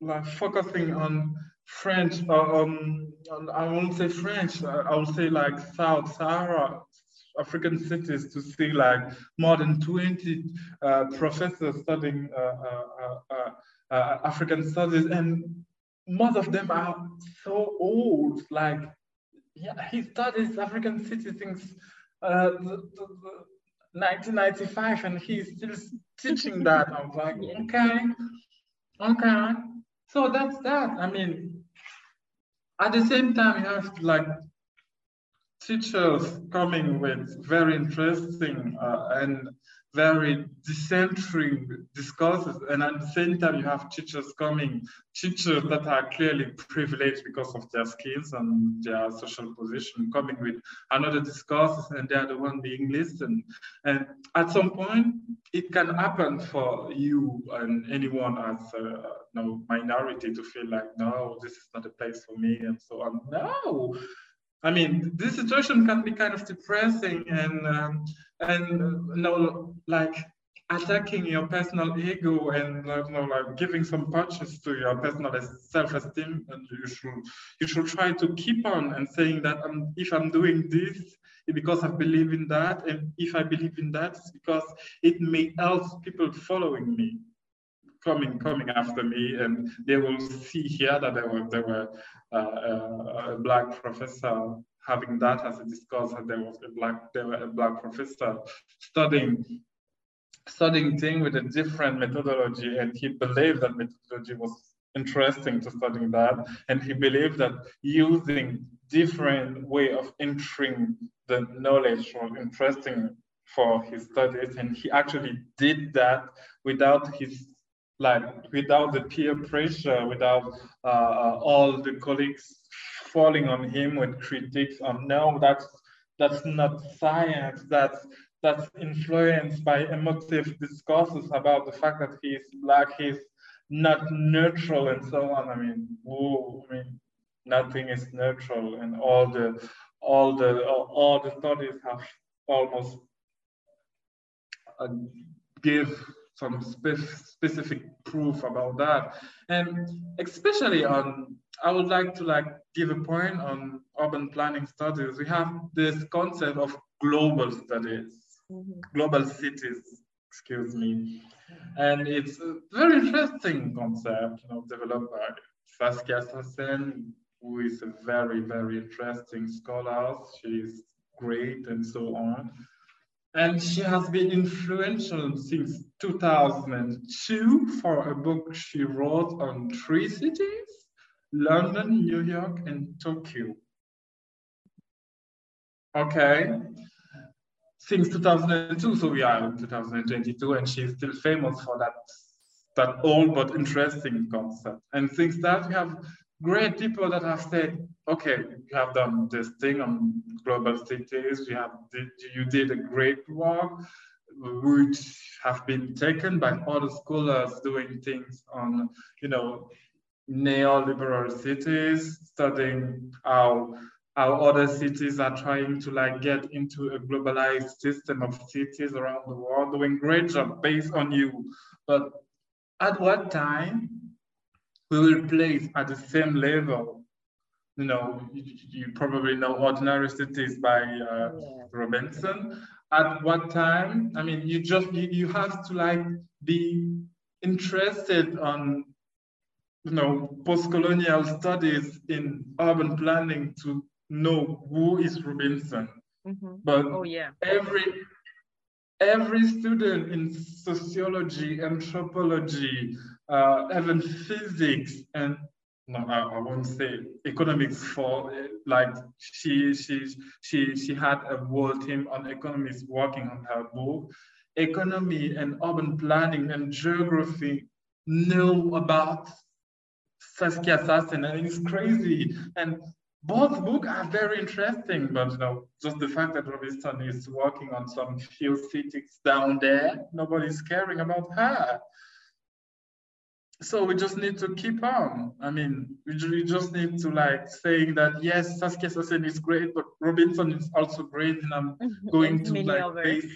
like focusing on French, uh, um, I won't say French, I will say like South Sahara African cities to see like more than 20 uh, professors studying uh, uh, uh, uh, African studies, and most of them are so old. Like, yeah, he studies African cities since the, the, the 1995, and he's still teaching that. I was like, okay, okay. So that's that. I mean, at the same time, you have to like teachers coming with very interesting uh, and very decentric discourses. And at the same time, you have teachers coming, teachers that are clearly privileged because of their skills and their social position, coming with another discourse, and they are the one being listened. And at some point, it can happen for you and anyone as a you know, minority to feel like, no, this is not a place for me, and so on. No, I mean, this situation can be kind of depressing and um, and you know, like attacking your personal ego and you know, like giving some punches to your personal self-esteem. And you should you should try to keep on and saying that um, if I'm doing this, because I believe in that, and if I believe in that, it's because it may help people following me coming coming after me, and they will see here that there were there were uh, uh, Uh, uh, a black professor having that as a discourse, and there was a black there were a black professor studying studying thing with a different methodology, and he believed that methodology was interesting to studying that, and he believed that using different way of entering the knowledge was interesting for his studies, and he actually did that without his like without the peer pressure, without uh, uh, all the colleagues falling on him with critiques on no, that's that's not science. That's that's influenced by emotive discourses about the fact that he's black, he's not neutral, and so on. I mean, whoa, I mean, nothing is neutral, and all the all the all the studies have almost uh, give some spe specific proof about that. And especially on, I would like to like give a point on urban planning studies. We have this concept of global studies, mm -hmm. global cities, excuse me. And it's a very interesting concept, you know, developed by Saskia Sassen, who is a very, very interesting scholar. She's great and so on. And she has been influential since 2002 for a book she wrote on three cities, London, New York, and Tokyo. Okay, since 2002, so we are in 2022, and she's still famous for that, that old but interesting concept. And since that, we have great people that have said, okay, you have done this thing on global cities, you have did, you did a great work, which have been taken by other scholars doing things on, you know, neoliberal cities, studying how how other cities are trying to like get into a globalized system of cities around the world, doing great job based on you. But at what time we will place at the same level. You know, you, you probably know Ordinary Cities by uh, yeah. Robinson. At what time? I mean, you just you, you have to like be interested on you know post-colonial studies in urban planning to know who is Robinson. Mm -hmm. But oh yeah, every every student in sociology, anthropology, uh, even physics, and no, I, won't say economics for like she she she she had a whole team on economics working on her book. Economy and urban planning and geography know about Saskia Sassen, and it's crazy. And both books are very interesting, but you know, just the fact that Robinson is working on some few cities down there, nobody's caring about her so we just need to keep on. I mean, we just need to like saying that yes, Saskia Sassen is great, but Robinson is also great, and I'm [laughs] going to like base.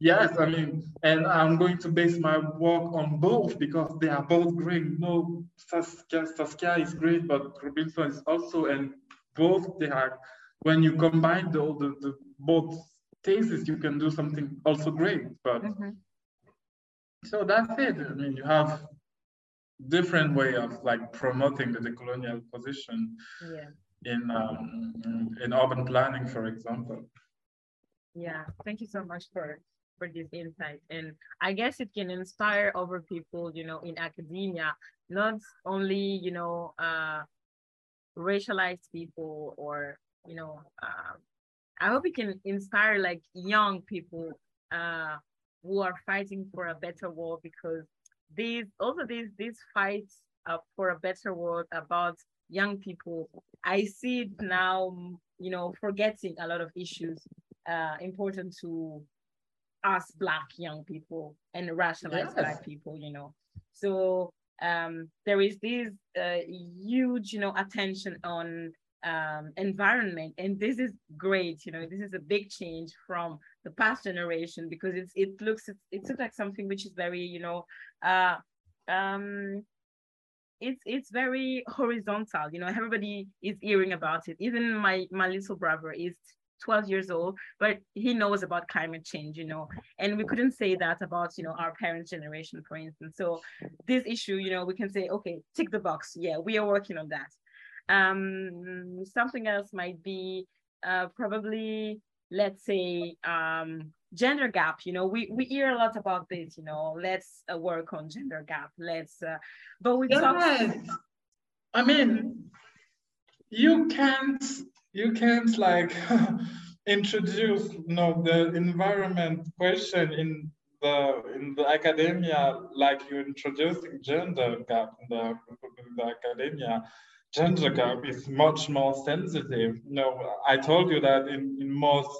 Yes, I mean, and I'm going to base my work on both because they are both great. No, Saskia, Saskia is great, but Robinson is also, and both they are. When you combine the, the, the both theses, you can do something also great. But mm -hmm so that's it. I mean, you have different way of like promoting the decolonial position yeah. in um, in urban planning, for example. Yeah, thank you so much for for this insight, and I guess it can inspire other people, you know, in academia, not only you know uh, racialized people or you know, uh, I hope it can inspire like young people uh, who are fighting for a better world because these also these these fights uh, for a better world about young people i see it now you know forgetting a lot of issues uh, important to us black young people and rationalized yes. black people you know so um, there is this uh, huge you know attention on um, environment and this is great you know this is a big change from the past generation because it's it looks it, looks like something which is very you know uh, um, it's it's very horizontal you know everybody is hearing about it. Even my my little brother is 12 years old but he knows about climate change you know. And we couldn't say that about you know our parents generation for instance. So this issue you know we can say okay tick the box. Yeah we are working on that. Um, something else might be uh, probably, let's say, um, gender gap. You know, we, we hear a lot about this, you know, let's uh, work on gender gap. Let's, uh, but we yes. talk. I mean, you can't, you can't like [laughs] introduce you know, the environment question in the in the academia like you're introducing gender gap in the, in the academia gender gap is much more sensitive. You know, I told you that in, in most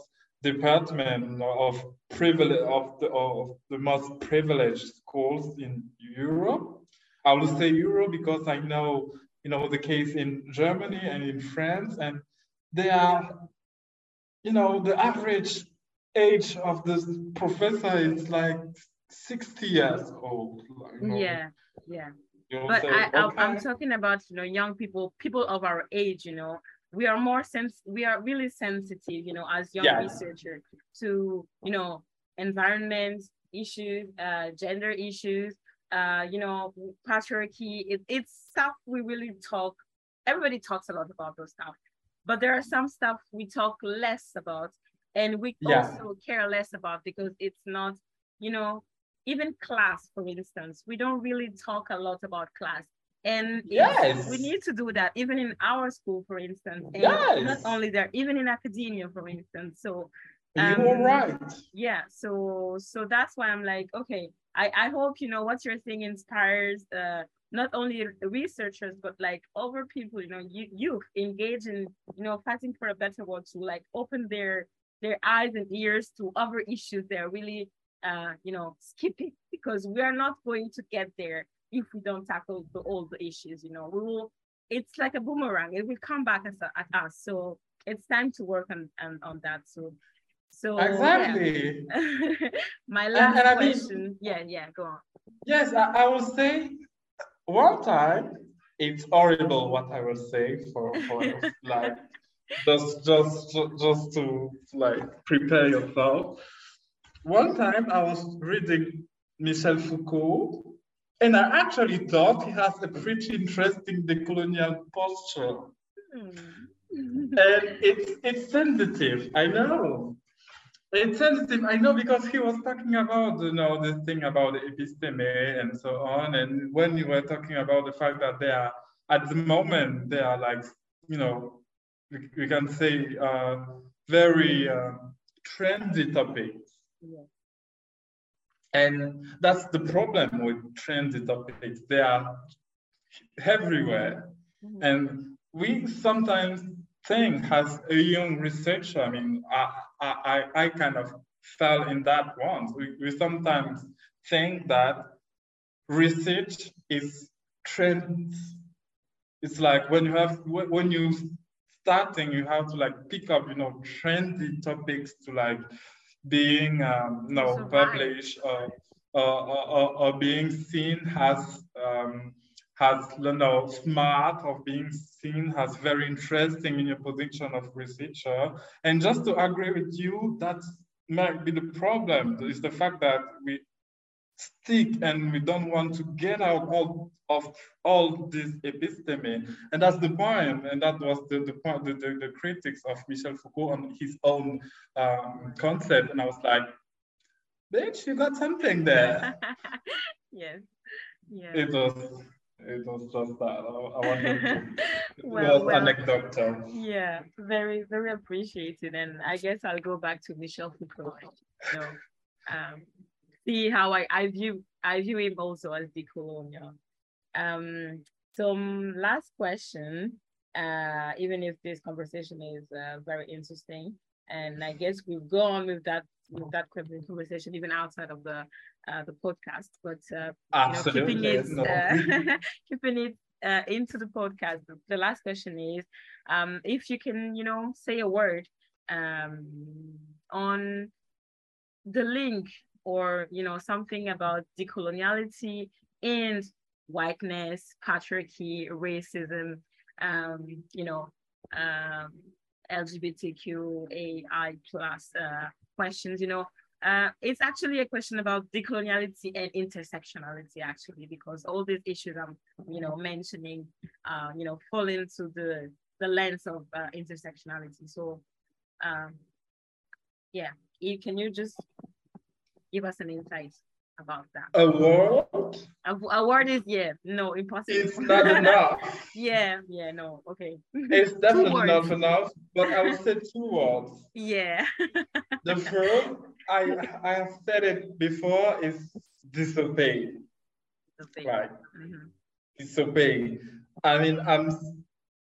department of privilege of the of the most privileged schools in Europe. I will say Europe because I know you know the case in Germany and in France, and they are, you know, the average age of this professor is like 60 years old. You know? Yeah, yeah but I, okay. I'm talking about you know young people, people of our age. You know, we are more sense. We are really sensitive. You know, as young yeah. researchers to you know environment issues, uh, gender issues. Uh, you know, patriarchy. It, it's stuff we really talk. Everybody talks a lot about those stuff, but there are some stuff we talk less about, and we yeah. also care less about because it's not you know even class, for instance, we don't really talk a lot about class. And yes. we need to do that, even in our school, for instance. And yes. not only there, even in academia, for instance. So um, you're right. Yeah. So so that's why I'm like, okay, I, I hope you know what you're saying inspires uh not only researchers but like other people, you know, you youth engage in you know fighting for a better world to like open their their eyes and ears to other issues they're really uh, you know, skip it [laughs] because we are not going to get there if we don't tackle the, all the issues. You know, we will. It's like a boomerang; it will come back as a, at us. So it's time to work on on, on that. So, so exactly. Yeah. [laughs] My last and, and question. Mean, yeah, yeah. Go on. Yes, I, I will say one time it's horrible what I will say for, for like [laughs] just just just to like prepare yourself one time I was reading Michel Foucault, and I actually thought he has a pretty interesting decolonial posture. Mm. and it's it's sensitive, I know. It's sensitive, I know, because he was talking about you know this thing about the episteme and so on. And when you were talking about the fact that they are at the moment they are like you know we, we can say uh, very uh, trendy topics and that's the problem with trendy topics. They are everywhere. Mm-hmm. And we sometimes think as a young researcher, I mean, I, I, I kind of fell in that once. We, we sometimes think that research is trends. It's like when you have, when you starting, you have to like pick up, you know, trendy topics to like being um, no published or, or, or, or, being seen as um, as you know smart or being seen as very interesting in your position of researcher. And just to agree with you, that might be the problem is the fact that we stick and we don't want to get out all of all this episteme. And that's the point. And that was the, the point, the, the, the critics of Michel Foucault on his own um, concept. And I was like, bitch, you got something there. [laughs] yes. Yeah. It was it was just that. I, I wanted to, well, well, anecdotal. Yeah, very, very appreciated. And I guess I'll go back to Michel Foucault. You know, um, see how I, I view I view him also as decolonial. Um, so last question, uh, even if this conversation is uh, very interesting, and I guess we've gone with that with that conversation even outside of the uh, the podcast, but uh, Absolutely. You know, keeping it uh, [laughs] keeping it uh, into the podcast. The last question is, um, if you can, you know, say a word um, on the link or you know something about decoloniality and whiteness, patriarchy, racism, um, you know, um, LGBTQAI plus uh, questions, you know, uh, it's actually a question about decoloniality and intersectionality, actually, because all these issues I'm, you know, mentioning, uh, you know, fall into the the lens of uh, intersectionality. So, um, yeah, can you just give us an insight about that? A word? A, a word is yeah, no, impossible. It's not enough. [laughs] yeah, yeah, no, okay. It's [laughs] definitely not enough, but I would say [laughs] two words. Yeah. the first, I I have said it before, is disobey. Disobey. Right. Mhm. Disobey. I mean, I'm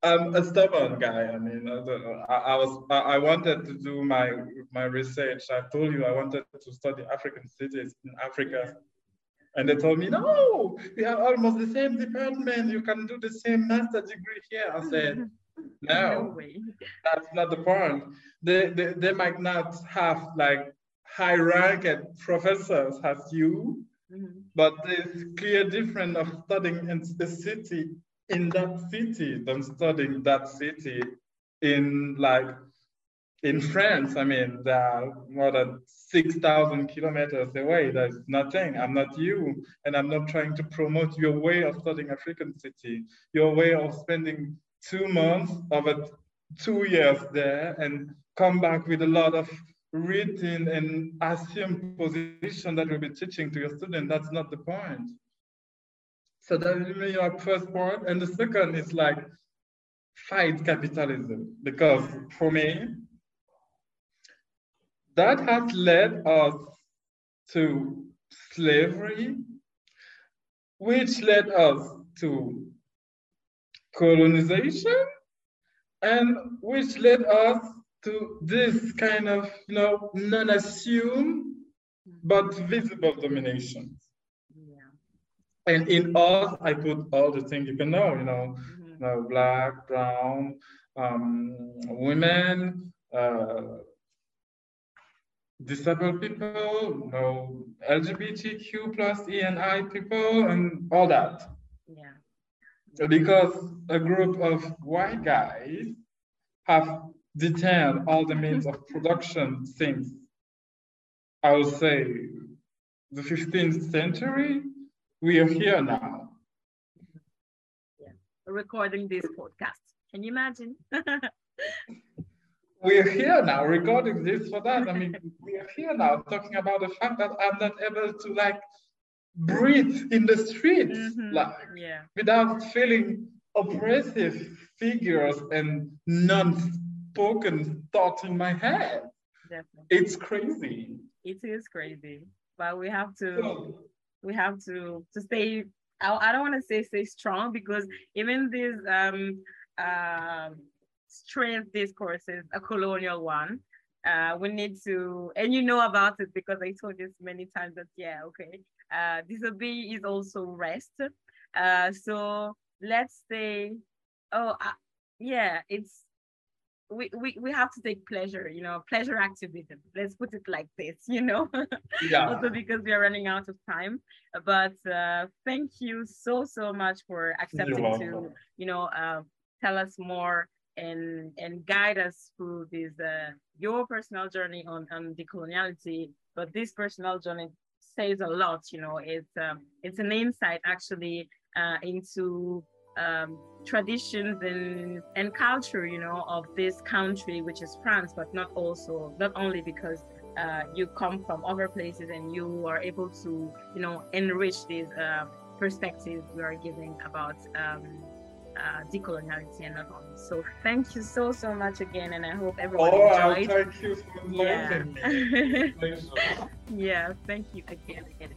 I'm a stubborn guy. I mean, I, I, was I, wanted to do my my research. I told you I wanted to study African cities in Africa, and they told me no, we have almost the same department. You can do the same master degree here. I said [laughs] No no, that's not the point. They, they they might not have like high ranked professors as you, Mhm. but there's clear difference of studying in the city in that city than studying that city in like in France. I mean, there are more than six thousand kilometers away. There's nothing. I'm not you, and I'm not trying to promote your way of studying African city, your way of spending two months over two years there and come back with a lot of written and assumed position that you'll be teaching to your student. That's not the point. So that will your first point. And the second is like fight capitalism. Because for me, that has led us to slavery, which led us to colonization, and which led us to this kind of, you know, non-assumed but visible domination. And in all, I put all the things you can know, you know, Mhm. you know black, brown, um, women, uh, disabled people, you know, LGBTQ plus E and I people, and all that. Yeah. Because a group of white guys have detained all the means of [laughs] production since, I would say, the 15th century. We are here now. Recording this podcast. Can you imagine? we're here now recording this for that. I mean, we are here now talking about the fact that I'm not able to like breathe in the streets, Mhm. like yeah. without feeling oppressive figures and non-spoken thoughts in my head. Definitely. It's crazy. It is crazy. But we have to So, we have to to stay I, I don't want to say stay strong because even this um um strength discourse is a colonial one. Uh we need to and you know about it because i told you many times that yeah okay uh disobey is also rest. Uh so let's say oh uh, yeah it's we, we we have to take pleasure you know pleasure activism let's put it like this you know [laughs] yeah. also because we are running out of time. But uh, thank you so so much for accepting to you know uh, tell us more and and guide us through this uh, your personal journey on on decoloniality. But this personal journey says a lot. You know, it's um, it's an insight actually uh, into um, traditions and and culture, you know, of this country, which is France, but not also not only because uh, you come from other places and you are able to, you know, enrich these uh, perspectives we are giving about um, uh, decoloniality and not only. So thank you so so much again, and I hope everyone oh, enjoyed. Oh, thank you for. Yeah. [laughs] yeah, thank you again again.